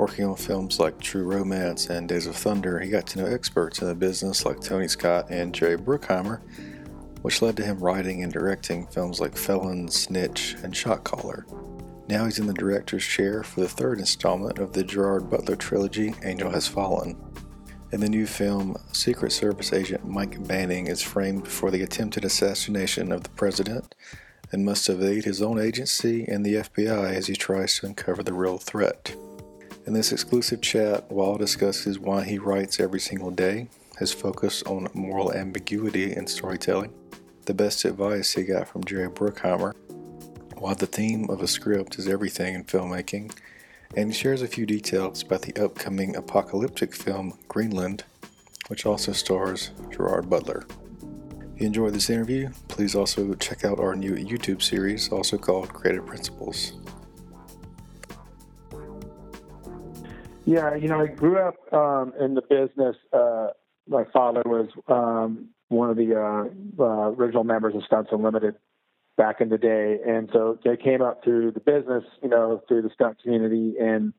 Working on films like True Romance and Days of Thunder, he got to know experts in the business like Tony Scott and Jerry Bruckheimer, which led to him writing and directing films like Felon, Snitch, and Shot Caller. Now he's in the director's chair for the third installment of the Gerard Butler trilogy, Angel Has Fallen. In the new film, Secret Service agent Mike Banning is framed for the attempted assassination of the president and must evade his own agency and the FBI as he tries to uncover the real threat. In this exclusive chat, Waugh discusses why he writes every single day, his focus on moral ambiguity in storytelling, the best advice he got from Jerry Bruckheimer, why the theme of a script is everything in filmmaking, and he shares a few details about the upcoming apocalyptic film Greenland, which also stars Gerard Butler. If you enjoyed this interview, please also check out our new YouTube series, also called Creative Principles. Yeah, you know, I grew up um, in the business. Uh, my father was um, one of the uh, uh, original members of Stunts Unlimited back in the day, and so I came up through the business, you know, through the stunt community, and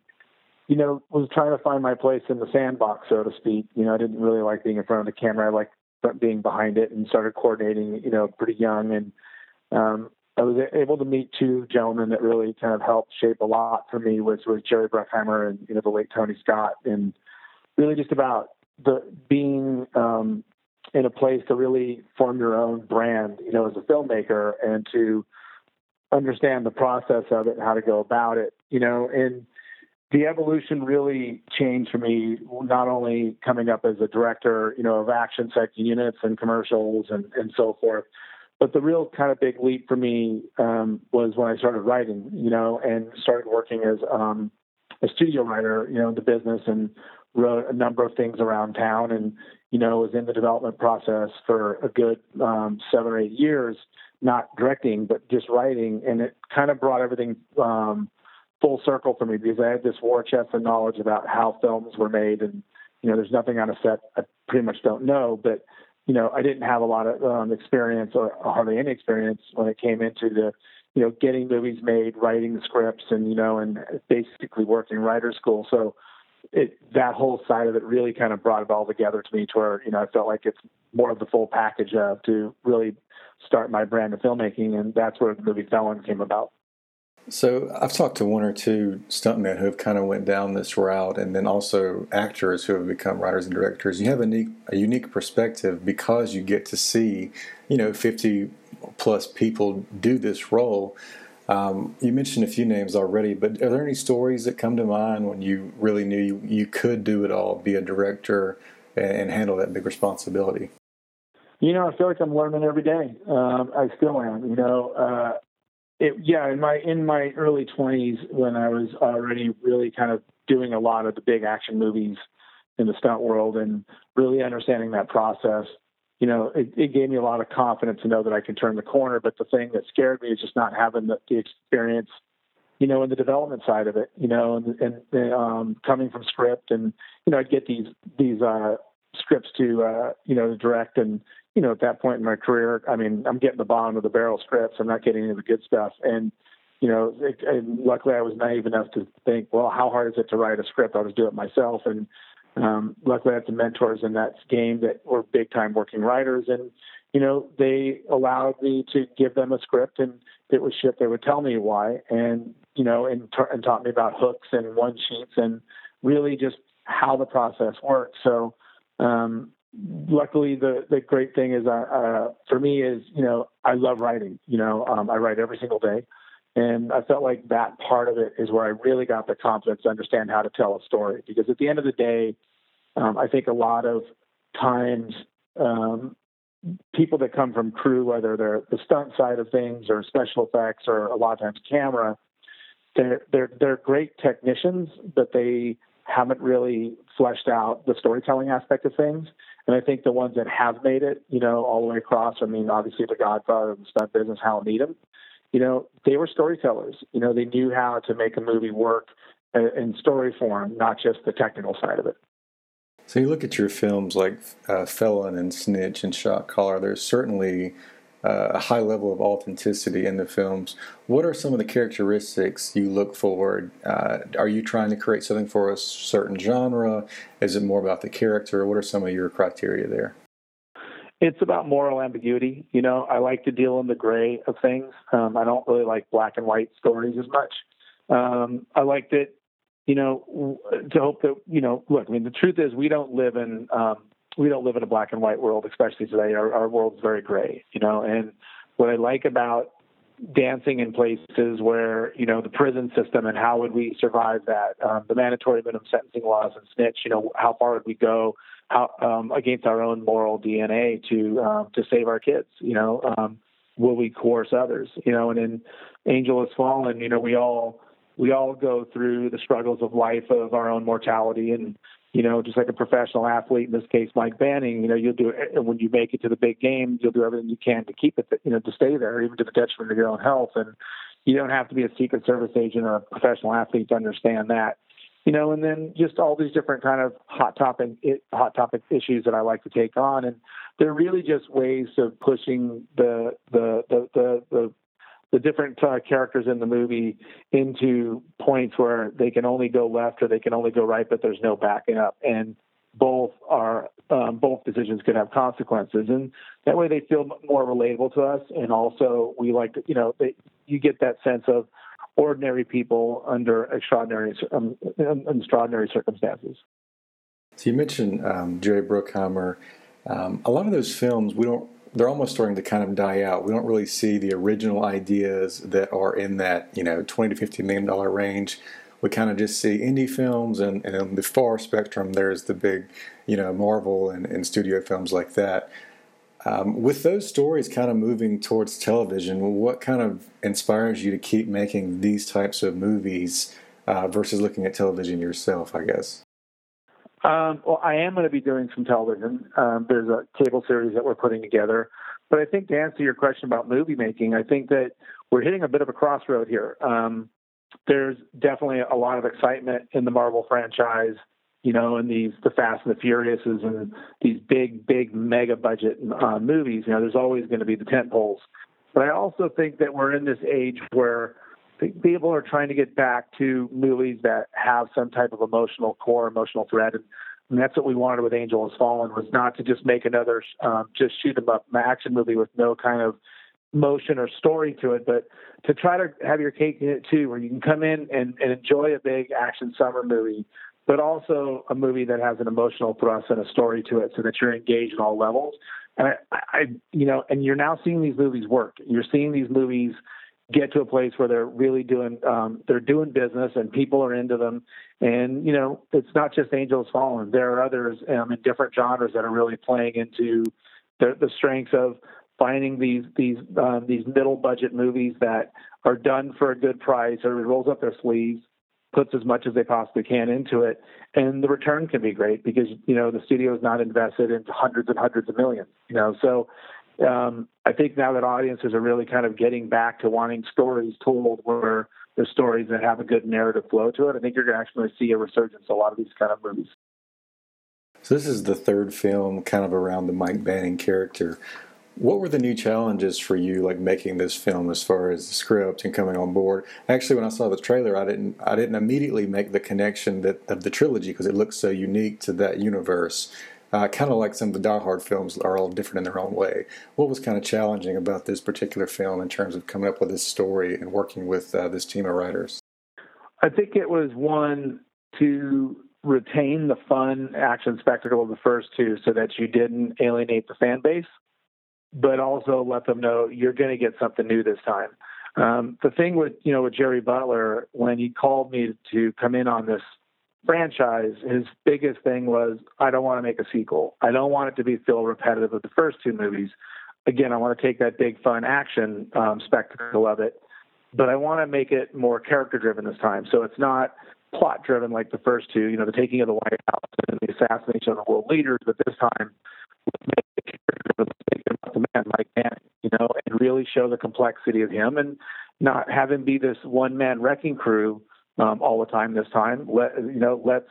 you know, was trying to find my place in the sandbox, so to speak. You know, I didn't really like being in front of the camera. I liked being behind it, and started coordinating, you know, pretty young, and um, I was able to meet two gentlemen that really kind of helped shape a lot for me, which was Jerry Bruckheimer and you know the late Tony Scott, and really just about the being um, in a place to really form your own brand, you know, as a filmmaker, and to understand the process of it and how to go about it, you know, and the evolution really changed for me, not only coming up as a director, you know, of action set units and commercials and, and so forth, but the real kind of big leap for me um, was when I started writing, you know, and started working as um, a studio writer, you know, in the business and wrote a number of things around town and, you know, was in the development process for a good um, seven or eight years, not directing, but just writing. And it kind of brought everything um, full circle for me because I had this war chest of knowledge about how films were made. And, you know, there's nothing on a set I pretty much don't know, but you know, I didn't have a lot of um, experience or hardly any experience when it came into the, you know, getting movies made, writing the scripts, and you know, and basically working writer school. So it that whole side of it really kind of brought it all together to me, to where you know I felt like it's more of the full package of to really start my brand of filmmaking, and that's where the movie Felon came about. So I've talked to one or two stuntmen who have kind of went down this route, and then also actors who have become writers and directors. You have a unique, a unique perspective because you get to see, you know, fifty plus people do this role. Um, you mentioned a few names already, but are there any stories that come to mind when you really knew you, you could do it all, be a director, and, and handle that big responsibility? You know, I feel like I'm learning every day. Um, I still am. You know, uh, it, yeah, in my in my early 20s, when I was already really kind of doing a lot of the big action movies in the stunt world and really understanding that process, you know, it, it gave me a lot of confidence to know that I can turn the corner. But the thing that scared me is just not having the, the experience, you know, in the development side of it, you know, and, and um, coming from script and you know, I'd get these these uh, scripts to uh, you know to direct and you know, at that point in my career, I mean, I'm getting the bottom of the barrel scripts. I'm not getting any of the good stuff. And, you know, it, and luckily I was naive enough to think, well, how hard is it to write a script? I'll just do it myself. And um, luckily I had some mentors in that game that were big time working writers. And, you know, they allowed me to give them a script and it was shipped, they would tell me why, and you know, and, and taught me about hooks and one sheets and really just how the process works. So, um, luckily, the the great thing is, uh, uh, for me, is you know, I love writing. You know, um, I write every single day. And I felt like that part of it is where I really got the confidence to understand how to tell a story. Because at the end of the day, um, I think a lot of times um, people that come from crew, whether they're the stunt side of things or special effects or a lot of times camera, they're they're they're great technicians, but they haven't really fleshed out the storytelling aspect of things. And I think the ones that have made it, you know, all the way across, I mean, obviously the Godfather the stunt business, Hal Needham, you know, they were storytellers. You know, they knew how to make a movie work uh, in story form, not just the technical side of it. So you look at your films like uh, Felon and Snitch and Shot Caller. There's certainly uh, a high level of authenticity in the films. What are some of the characteristics you look for? Uh, are you trying to create something for a certain genre? Is it more about the character? What are some of your criteria there? it's about moral ambiguity. You know, I like to deal in the gray of things. Um, I don't really like black and white stories as much. Um, I like that, you know, to hope that, you know, look, I mean, the truth is we don't live in, um, we don't live in a black and white world, especially today. Our, our world's very gray, you know, and what I like about dancing in places where, you know, the prison system and how would we survive that, um, the mandatory minimum sentencing laws and snitch, you know, how far would we go? how, um, against our own moral DNA to um, to save our kids. You know, um, will we coerce others? You know, and in Angel Has Fallen, you know, we all we all go through the struggles of life of our own mortality and you know, just like a professional athlete, in this case, Mike Banning, you know, you'll do it when you make it to the big game, you'll do everything you can to keep it, you know, to stay there, even to the detriment of your own health. And you don't have to be a Secret Service agent or a professional athlete to understand that you know, and then just all these different kind of hot topic hot topic issues that I like to take on, and they're really just ways of pushing the the the the, the, the different uh, characters in the movie into points where they can only go left or they can only go right, but there's no backing up, and both are um, both decisions could have consequences, and that way they feel more relatable to us, and also we like you know they, you get that sense of ordinary people under extraordinary um, extraordinary circumstances. So you mentioned um, Jerry Bruckheimer. Um, a lot of those films we don't. They're almost starting to kind of die out. We don't really see the original ideas that are in that you know twenty to fifty million dollar range. We kind of just see indie films, and, and on the far spectrum, there's the big, you know, Marvel and, and studio films like that. Um, with those stories kind of moving towards television, what kind of inspires you to keep making these types of movies uh, versus looking at television yourself? I guess. Um, well, I am going to be doing some television. Um, there's a cable series that we're putting together. But I think to answer your question about movie making, I think that we're hitting a bit of a crossroad here. Um, there's definitely a lot of excitement in the Marvel franchise you know, in these the Fast and the Furiouses and these big, big mega budget uh, movies. You know, there's always going to be the tent poles. But I also think that we're in this age where people are trying to get back to movies that have some type of emotional core, emotional thread. And, and that's what we wanted with Angel Has Fallen was not to just make another um, just shoot 'em up action movie with no kind of motion or story to it, but to try to have your cake in it too, where you can come in and, and enjoy a big action summer movie but also a movie that has an emotional thrust and a story to it so that you're engaged on all levels. And I, I, you know, and you're now seeing these movies work. You're seeing these movies get to a place where they're really doing, um, they're doing business and people are into them. And, you know, it's not just angels Fallen. There are others um, in different genres that are really playing into the, the strengths of finding these, these, um, these middle budget movies that are done for a good price. Everybody rolls up their sleeves puts as much as they possibly can into it, and the return can be great because you know the studio is not invested into hundreds and hundreds of millions. You know, so um, I think now that audiences are really kind of getting back to wanting stories told where the stories that have a good narrative flow to it, I think you're going to actually see a resurgence of a lot of these kind of movies. So this is the third film kind of around the Mike Banning character. What were the new challenges for you, like making this film, as far as the script and coming on board? Actually, when I saw the trailer, I didn't, I didn't immediately make the connection that of the trilogy because it looks so unique to that universe. Uh, kind of like some of the Die Hard films are all different in their own way. What was kind of challenging about this particular film in terms of coming up with this story and working with uh, this team of writers? I think it was one to retain the fun action spectacle of the first two so that you didn't alienate the fan base, but also let them know you're going to get something new this time. Um, the thing with you know with Gerry Butler when he called me to come in on this franchise, his biggest thing was I don't want to make a sequel. I don't want it to be feel repetitive of the first two movies. Again, I want to take that big fun action um, spectacle of it, but I want to make it more character driven this time. So it's not plot driven like the first two. You know, the taking of the White House and the assassination of the world leaders, but this time the man, Mike Banning. You know, and really show the complexity of him and not have him be this one man wrecking crew um, all the time this time. Let you know, let's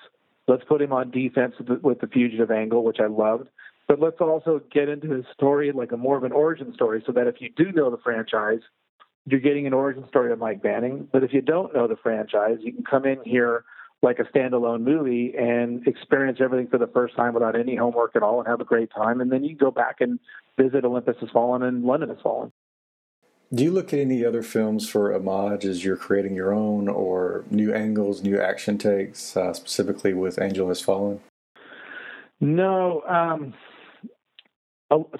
let's put him on defense with the, with the fugitive angle, which I loved. But let's also get into his story like a more of an origin story, so that if you do know the franchise, you're getting an origin story of Mike Banning. But if you don't know the franchise, you can come in here like a standalone movie and experience everything for the first time without any homework at all and have a great time. And then you go back and visit Olympus Has Fallen and London Has Fallen. Do you look at any other films for homage as you're creating your own or new angles, new action takes, uh, specifically with Angel Has Fallen? No. Um,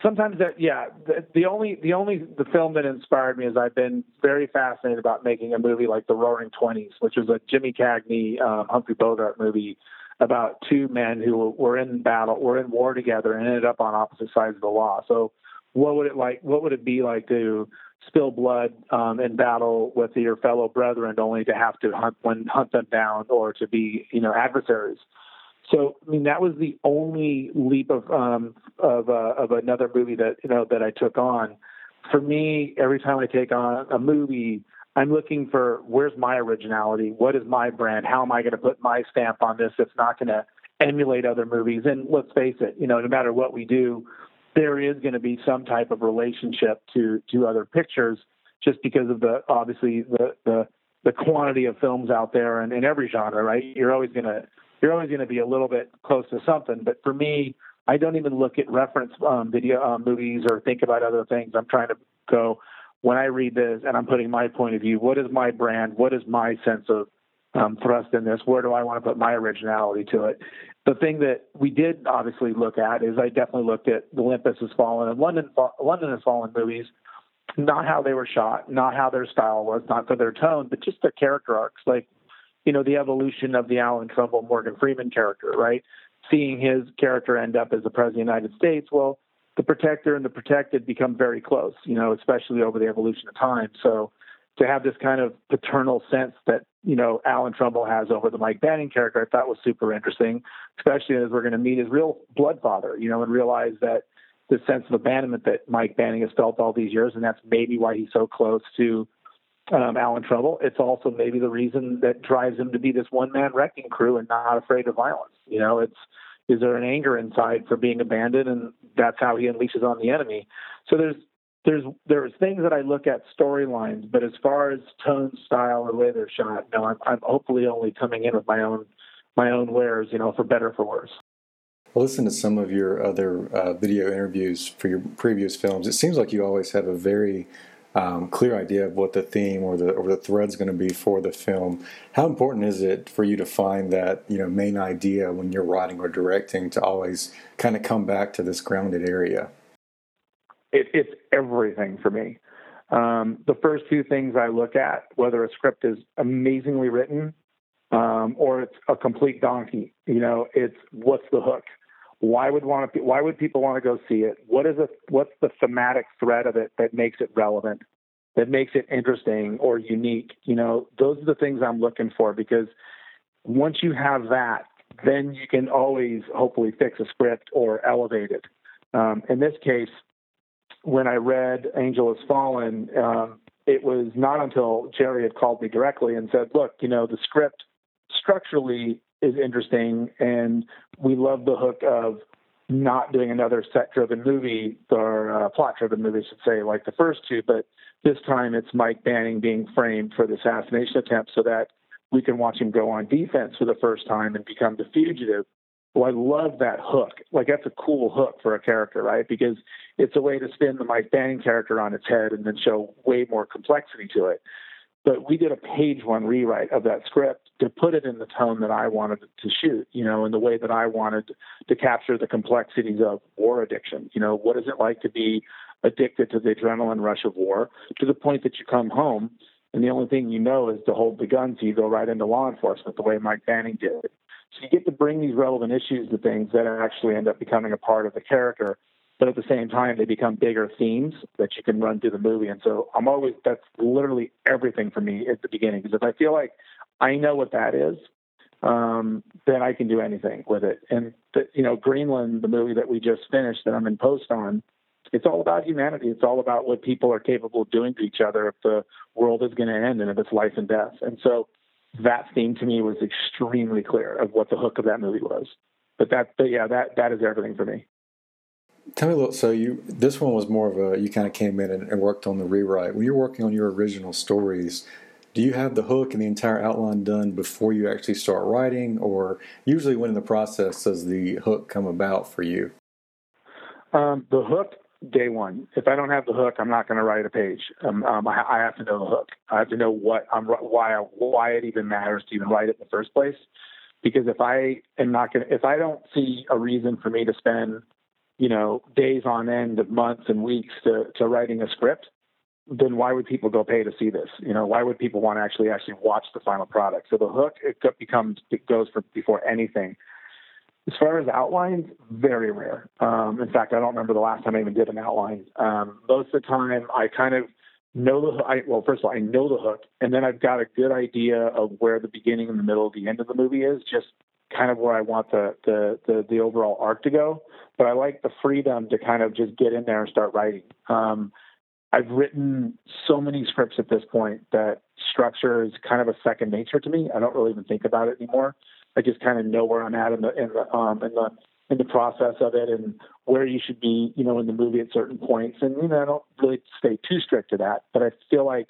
sometimes that, yeah. The, the, only, the only, the film that inspired me is I've been very fascinated about making a movie like The Roaring Twenties, which was a Jimmy Cagney, um, Humphrey Bogart movie about two men who were in battle, were in war together, and ended up on opposite sides of the law. So, what would it like? What would it be like to spill blood um, in battle with your fellow brethren, only to have to hunt one hunt them down or to be you know adversaries. So I mean that was the only leap of um, of uh, of another movie that you know that I took on. For me, every time I take on a movie, I'm looking for where's my originality, what is my brand, how am I going to put my stamp on this? It's not going to emulate other movies. And let's face it, you know, no matter what we do, there is going to be some type of relationship to to other pictures just because of the obviously the the the quantity of films out there and in every genre right? You're always going to you're always going to be a little bit close to something. But for me i don't even look at reference um, video um, movies or think about other things. I'm trying to go when i read this and i'm putting my point of view what is my brand? What is my sense of um, thrust in this? Where do i want to put my originality to it the thing that we did obviously look at is I definitely looked at the Olympus Has Fallen and London London Has Fallen movies, not how they were shot, not how their style was, not for their tone, but just their character arcs, like you know the evolution of the Alan Trumbull Morgan Freeman character, right? Seeing his character end up as the president of the United States, well, the protector and the protected become very close, you know, especially over the evolution of time. So to have this kind of paternal sense that you know Alan Trumbull has over the Mike Banning character, I thought was super interesting, especially as we're going to meet his real blood father, you know, and realize that the sense of abandonment that Mike Banning has felt all these years, and that's maybe why he's so close to um, Alan Trumbull. It's also maybe the reason that drives him to be this one man wrecking crew and not afraid of violence. You know, it's is there an anger inside for being abandoned, and that's how he unleashes on the enemy. So there's there's there's things that I look at storylines, but as far as tone, style, or way they're shot, no, I'm, I'm hopefully only coming in with my own my own wares, you know, for better for worse. Well, listen to some of your other uh, video interviews for your previous films. It seems like you always have a very um, clear idea of what the theme or the or the thread's going to be for the film. How important is it for you to find that you know main idea when you're writing or directing to always kind of come back to this grounded area? It, it's everything for me. Um, the first two things I look at, whether a script is amazingly written um, or it's a complete donkey, you know, it's what's the hook? Why would want to? Why would people want to go see it? What is it? What's the thematic thread of it that makes it relevant, that makes it interesting or unique? You know, those are the things I'm looking for because once you have that, then you can always hopefully fix a script or elevate it. Um, in this case, when I read Angel Has Fallen, um, it was not until Jerry had called me directly and said, "Look, you know, the script structurally is interesting, and we love the hook of not doing another set-driven movie or uh, plot-driven movie, I should say, like the first two, but this time it's Mike Banning being framed for the assassination attempt, so that we can watch him go on defense for the first time and become the fugitive." Well, I love that hook. Like that's a cool hook for a character, right? Because it's a way to spin the Mike Banning character on its head and then show way more complexity to it. But we did a page one rewrite of that script to put it in the tone that I wanted to shoot, you know, in the way that I wanted to capture the complexities of war addiction. You know, what is it like to be addicted to the adrenaline rush of war to the point that you come home and the only thing you know is to hold the gun so you go right into law enforcement the way Mike Banning did. So you get to bring these relevant issues to things that actually end up becoming a part of the character, but at the same time they become bigger themes that you can run through the movie. And so I'm always that's literally everything for me at the beginning because if I feel like I know what that is, um, then I can do anything with it. And the, you know, Greenland, the movie that we just finished that I'm in post on, it's all about humanity. It's all about what people are capable of doing to each other if the world is going to end and if it's life and death. And so that theme to me was extremely clear of what the hook of that movie was. But that, but yeah, that that is everything for me. Tell me a little. So you, this one was more of a. You kind of came in and, and worked on the rewrite. When you're working on your original stories, do you have the hook and the entire outline done before you actually start writing, or usually when in the process does the hook come about for you? Um, the hook day one. If I don't have the hook, I'm not going to write a page. Um, um, I, I, have to know the hook. I have to know what I'm, why, why it even matters to even write it in the first place. Because if I am not going, if I don't see a reason for me to spend, you know, days on end, months and weeks to to writing a script, then why would people go pay to see this? You know, why would people want to actually actually watch the final product? So the hook it becomes it goes for before anything. As far as outlines, very rare. Um, in fact, I don't remember the last time I even did an outline. Um, most of the time, I kind of know the I, well. First of all, I know the hook, and then I've got a good idea of where the beginning and the middle, the end of the movie is. Just kind of where I want the the the, the overall arc to go. But I like the freedom to kind of just get in there and start writing. Um, I've written so many scripts at this point that structure is kind of a second nature to me. I don't really even think about it anymore. I just kind of know where I'm at in the in the um in the in the process of it and where you should be, you know, in the movie at certain points. And you know, I don't really stay too strict to that, but I feel like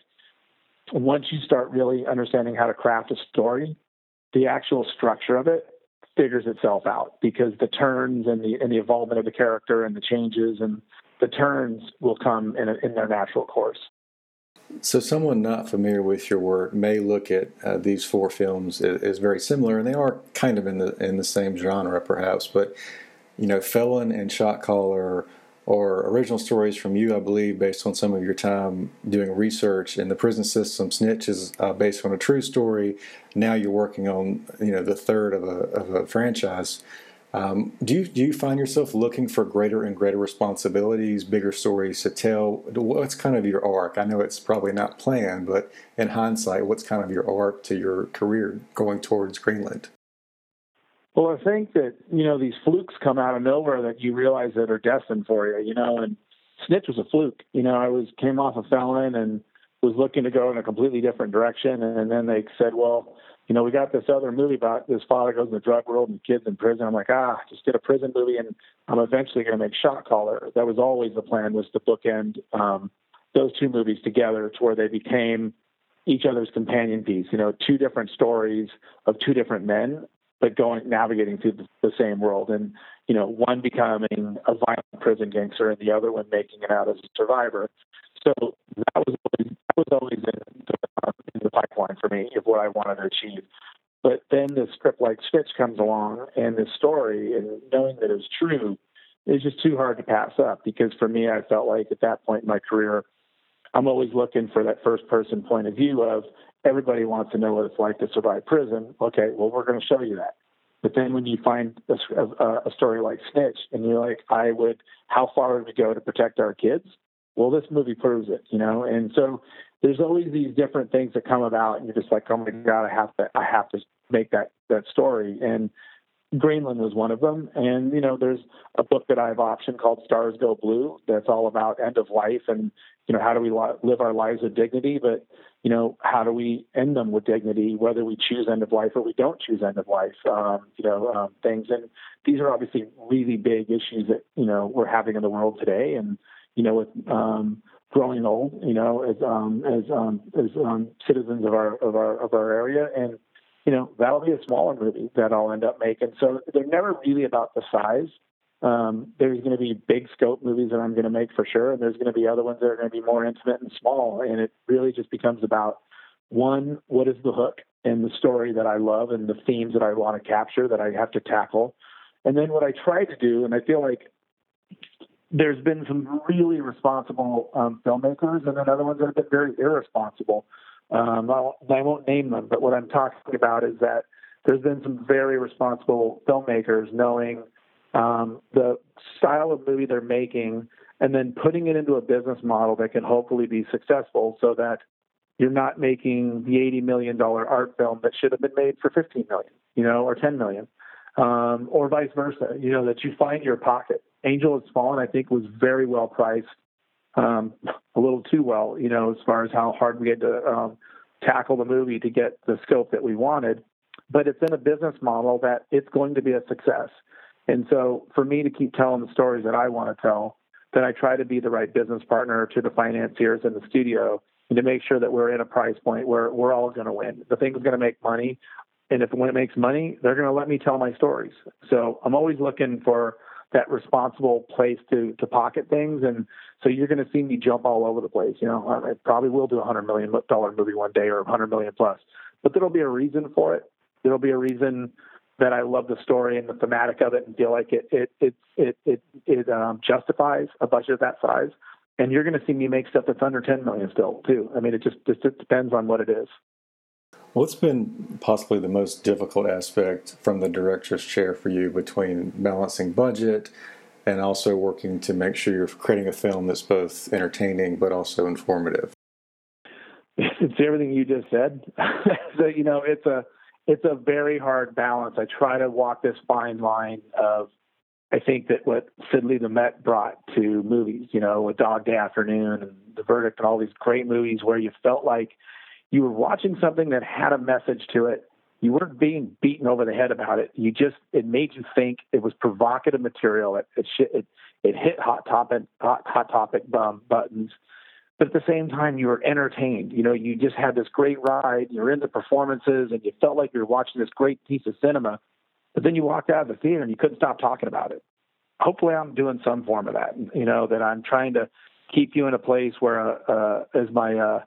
once you start really understanding how to craft a story, the actual structure of it figures itself out because the turns and the and the involvement of the character and the changes and the turns will come in, a, in their natural course. So, someone not familiar with your work may look at uh, these four films as, as, very similar, and they are kind of in the in the same genre, perhaps. But you know, Felon and Shot Caller are original stories from you, I believe, based on some of your time doing research in the prison system. Snitch is uh, based on a true story. Now you're working on you know the third of a of a franchise. Um, do you do you find yourself looking for greater and greater responsibilities, bigger stories to tell? What's kind of your arc? I know it's probably not planned, but in hindsight, what's kind of your arc to your career going towards Greenland? Well, I think that you know these flukes come out of nowhere that you realize that are destined for you. You know, and Snitch was a fluke. You know, I was came off a felon and was looking to go in a completely different direction, and then they said, well you know, we got this other movie about this father goes in the drug world and kids in prison. I'm like, ah, just get a prison movie, and I'm eventually going to make Shot Caller. That was always the plan, was to bookend um, those two movies together to where they became each other's companion piece. You know, two different stories of two different men, but going navigating through the, the same world, and you know, one becoming a violent prison gangster, and the other one making it out as a survivor. So that was always, that was always the, the pipeline for me of what I wanted to achieve. But then the script like Snitch comes along, and this story, and knowing that it was true, is just too hard to pass up. Because for me, I felt like at that point in my career, I'm always looking for that first person point of view of everybody wants to know what it's like to survive prison. Okay, well, we're going to show you that. But then when you find a, a, a story like Snitch, and you're like, I would, how far would we go to protect our kids? well, this movie proves it, you know. And so there's always these different things that come about, and you're just like, oh my god, I have to, I have to make that that story. And Greenland was one of them. And you know, there's a book that I've optioned called Stars Go Blue that's all about end of life and you know how do we live our lives with dignity, but you know how do we end them with dignity, whether we choose end of life or we don't choose end of life. Um, you know um, things, and these are obviously really big issues that you know we're having in the world today, and you know, with um, growing old, you know, as um, as um, as um, citizens of our of our of our area, and you know, that'll be a smaller movie that I'll end up making. So they're never really about the size. Um, there's going to be big scope movies that I'm going to make for sure, and there's going to be other ones that are going to be more intimate and small. And it really just becomes about one, what is the hook and the story that I love and the themes that I want to capture that I have to tackle, and then what I try to do, and I feel like there's been some really responsible um, filmmakers, and then other ones that have been very irresponsible. Um, I, won't name them, but what I'm talking about is that there's been some very responsible filmmakers knowing um, the style of movie they're making and then putting it into a business model that can hopefully be successful so that you're not making the $80 million art film that should have been made for 15 million, you know, or 10 million, um, or vice versa, you know, that you find your pocket. Angel Has Fallen, I think, was very well priced um, a little too well, you know, as far as how hard we had to um, tackle the movie to get the scope that we wanted. But it's in a business model that it's going to be a success. And so for me to keep telling the stories that I want to tell, then I try to be the right business partner to the financiers in the studio and to make sure that we're in a price point where we're all going to win. The thing's going to make money. And if when it makes money, they're going to let me tell my stories. So I'm always looking for that responsible place to to pocket things, and so you're going to see me jump all over the place. You know, I probably will do a hundred million dollar movie one day or a hundred million plus, but there'll be a reason for it. There'll be a reason that I love the story and the thematic of it, and feel like it it it it it, it um, justifies a budget of that size. And you're going to see me make stuff that's under 10 million still too. I mean, it just just it depends on what it is. What's been possibly the most difficult aspect from the director's chair for you between balancing budget and also working to make sure you're creating a film that's both entertaining but also informative? It's everything you just said. so you know, it's a it's a very hard balance. I try to walk this fine line of I think that what Sidney Lumet brought to movies, you know, with Dog Day Afternoon and The Verdict and all these great movies where you felt like you were watching something that had a message to it. You weren't being beaten over the head about it. You just it made you think. It was provocative material. It it it, it hit hot topic hot, hot topic um, buttons. But at the same time, you were entertained. You know, you just had this great ride. You're in the performances, and you felt like you were watching this great piece of cinema. But then you walked out of the theater and you couldn't stop talking about it. Hopefully, I'm doing some form of that. You know, that I'm trying to keep you in a place where, uh, uh, as my uh,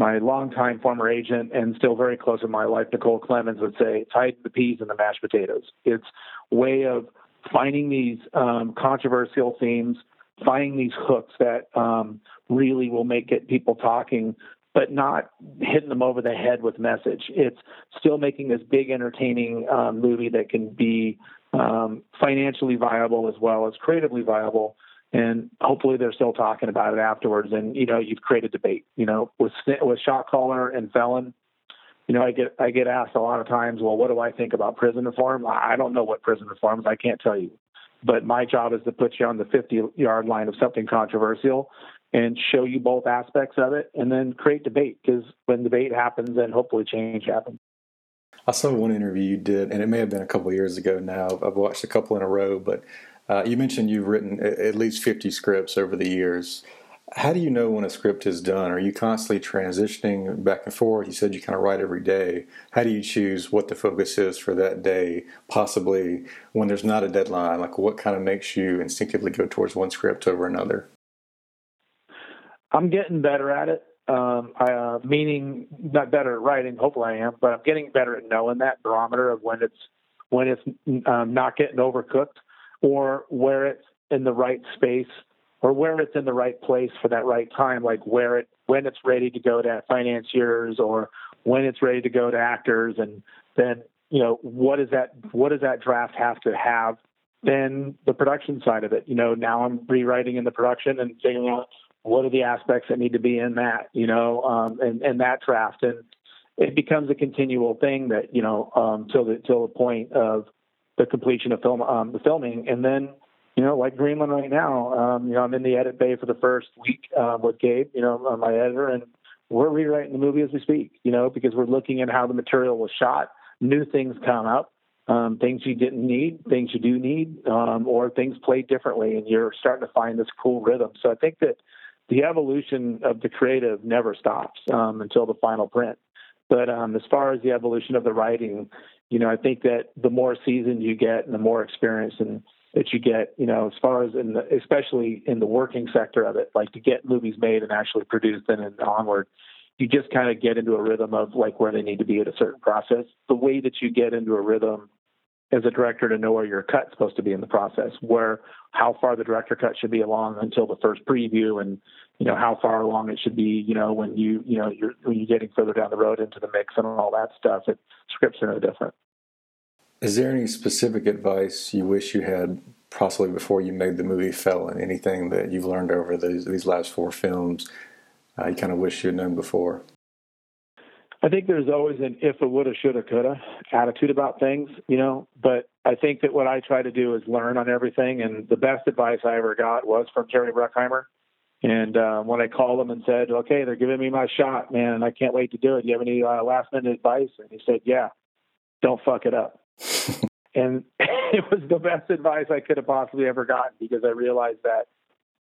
my longtime former agent and still very close in my life, Nicole Clemens, would say, it's the peas and the mashed potatoes. It's way of finding these um, controversial themes, finding these hooks that um, really will make get people talking, but not hitting them over the head with message. It's still making this big, entertaining um, movie that can be um, financially viable as well as creatively viable and hopefully they're still talking about it afterwards. And you know, you've created debate. You know, with with shot caller and felon, you know, I get I get asked a lot of times, well, what do I think about prison reform? I don't know what prison reform is. I can't tell you. But my job is to put you on the 50 yard line of something controversial and show you both aspects of it and then create debate because when debate happens, then hopefully change happens. I saw one interview you did, and it may have been a couple years ago now. I've watched a couple in a row, but uh, you mentioned you've written at least 50 scripts over the years. How do you know when a script is done? Are you constantly transitioning back and forth? You said you kind of write every day. How do you choose what the focus is for that day, possibly when there's not a deadline? Like, what kind of makes you instinctively go towards one script over another? I'm getting better at it. Um, I, uh, meaning not better at writing. Hopefully, I am, but I'm getting better at knowing that barometer of when it's when it's um, not getting overcooked or where it's in the right space or where it's in the right place for that right time, like where it when it's ready to go to financiers or when it's ready to go to actors, and then you know what does that what does that draft have to have? Then the production side of it, you know, now I'm rewriting in the production and figuring out what are the aspects that need to be in that, you know, um, and and that draft, and it becomes a continual thing that you know um, till the till the point of the completion of film, um, the filming, and then you know, like Greenland right now, um, you know, I'm in the edit bay for the first week um, with Gabe, you know, uh, my editor, and we're rewriting the movie as we speak, you know, because we're looking at how the material was shot. New things come up, um, things you didn't need, things you do need, um, or things played differently, and you're starting to find this cool rhythm. So I think that the evolution of the creative never stops um, until the final print. But um, as far as the evolution of the writing, you know, I think that the more seasoned you get and the more experience and that you get, you know, as far as in the, especially in the working sector of it, like to get movies made and actually produced and, and onward, you just kind of get into a rhythm of like where they need to be at a certain process. The way that you get into a rhythm as a director to know where your cut's supposed to be in the process, where how far the director cut should be along until the first preview, and you know how far along it should be, you know when you you know you're when you're getting further down the road into the mix and all that stuff. It scripts are no different. Is there any specific advice you wish you had possibly before you made the movie Felon? Anything that you've learned over these these last four films uh, you kind of wish you had known before? I think there's always an if it woulda, shoulda, coulda attitude about things, you know. But I think that what I try to do is learn on everything. And the best advice I ever got was from Jerry Bruckheimer. And uh, when I called him and said, "Okay, they're giving me my shot, man, and I can't wait to do it. Do you have any uh, last minute advice?" And he said, "Yeah, don't fuck it up." and it was the best advice I could have possibly ever gotten because I realized that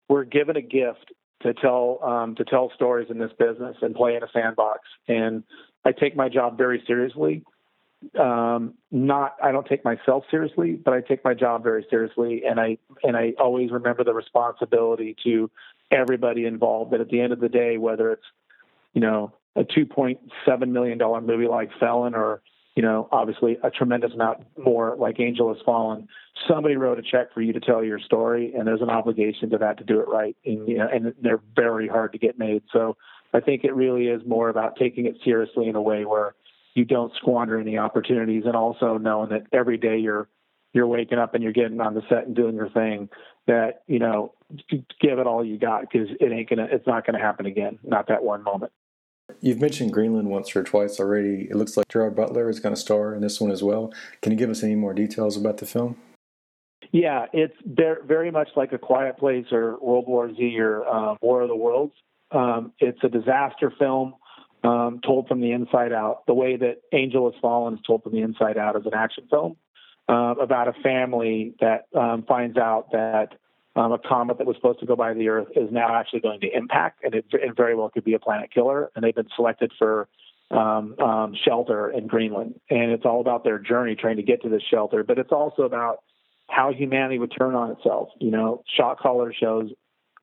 we're given a gift to tell um, to tell stories in this business and play in a sandbox. And I take my job very seriously. Um, not I don't take myself seriously, but I take my job very seriously, and I and I always remember the responsibility to everybody involved. That at the end of the day, whether it's you know a two point seven million dollar movie like Felon or you know, obviously a tremendous amount more like Angel Has Fallen. Somebody wrote a check for you to tell your story, and there's an obligation to that to do it right. And, you know, and they're very hard to get made. So I think it really is more about taking it seriously in a way where you don't squander any opportunities, and also knowing that every day you're you're waking up and you're getting on the set and doing your thing. That you know, give it all you got because it ain't gonna, it's not gonna happen again. Not that one moment. You've mentioned Greenland once or twice already. It looks like Gerard Butler is going to star in this one as well. Can you give us any more details about the film? Yeah, it's very much like A Quiet Place or World War Z or uh, War of the Worlds. Um, it's a disaster film um, told from the inside out. The way that Angel Has Fallen is told from the inside out as an action film uh, about a family that um, finds out that um, a comet that was supposed to go by the Earth is now actually going to impact, and it, it very well could be a planet killer. And they've been selected for um, um, shelter in Greenland, and it's all about their journey trying to get to this shelter. But it's also about how humanity would turn on itself. You know, Shot Caller shows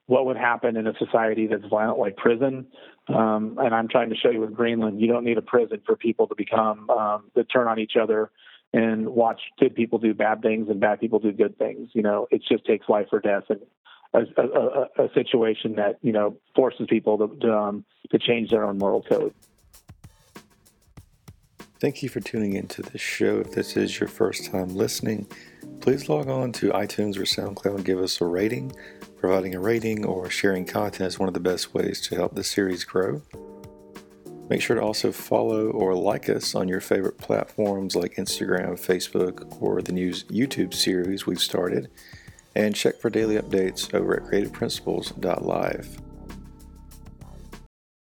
what would happen in a society that's violent like prison. Um, and I'm trying to show you with Greenland, you don't need a prison for people to become um, that turn on each other and watch good people do bad things and bad people do good things. You know, it just takes life or death and a, a, a situation that you know forces people to to, um, to change their own moral code. Thank you for tuning into this show. If this is your first time listening, please log on to iTunes or SoundCloud and give us a rating. Providing a rating or sharing content is one of the best ways to help the series grow. Make sure to also follow or like us on your favorite platforms like Instagram, Facebook, or the new YouTube series we've started. And check for daily updates over at creativeprinciples.live.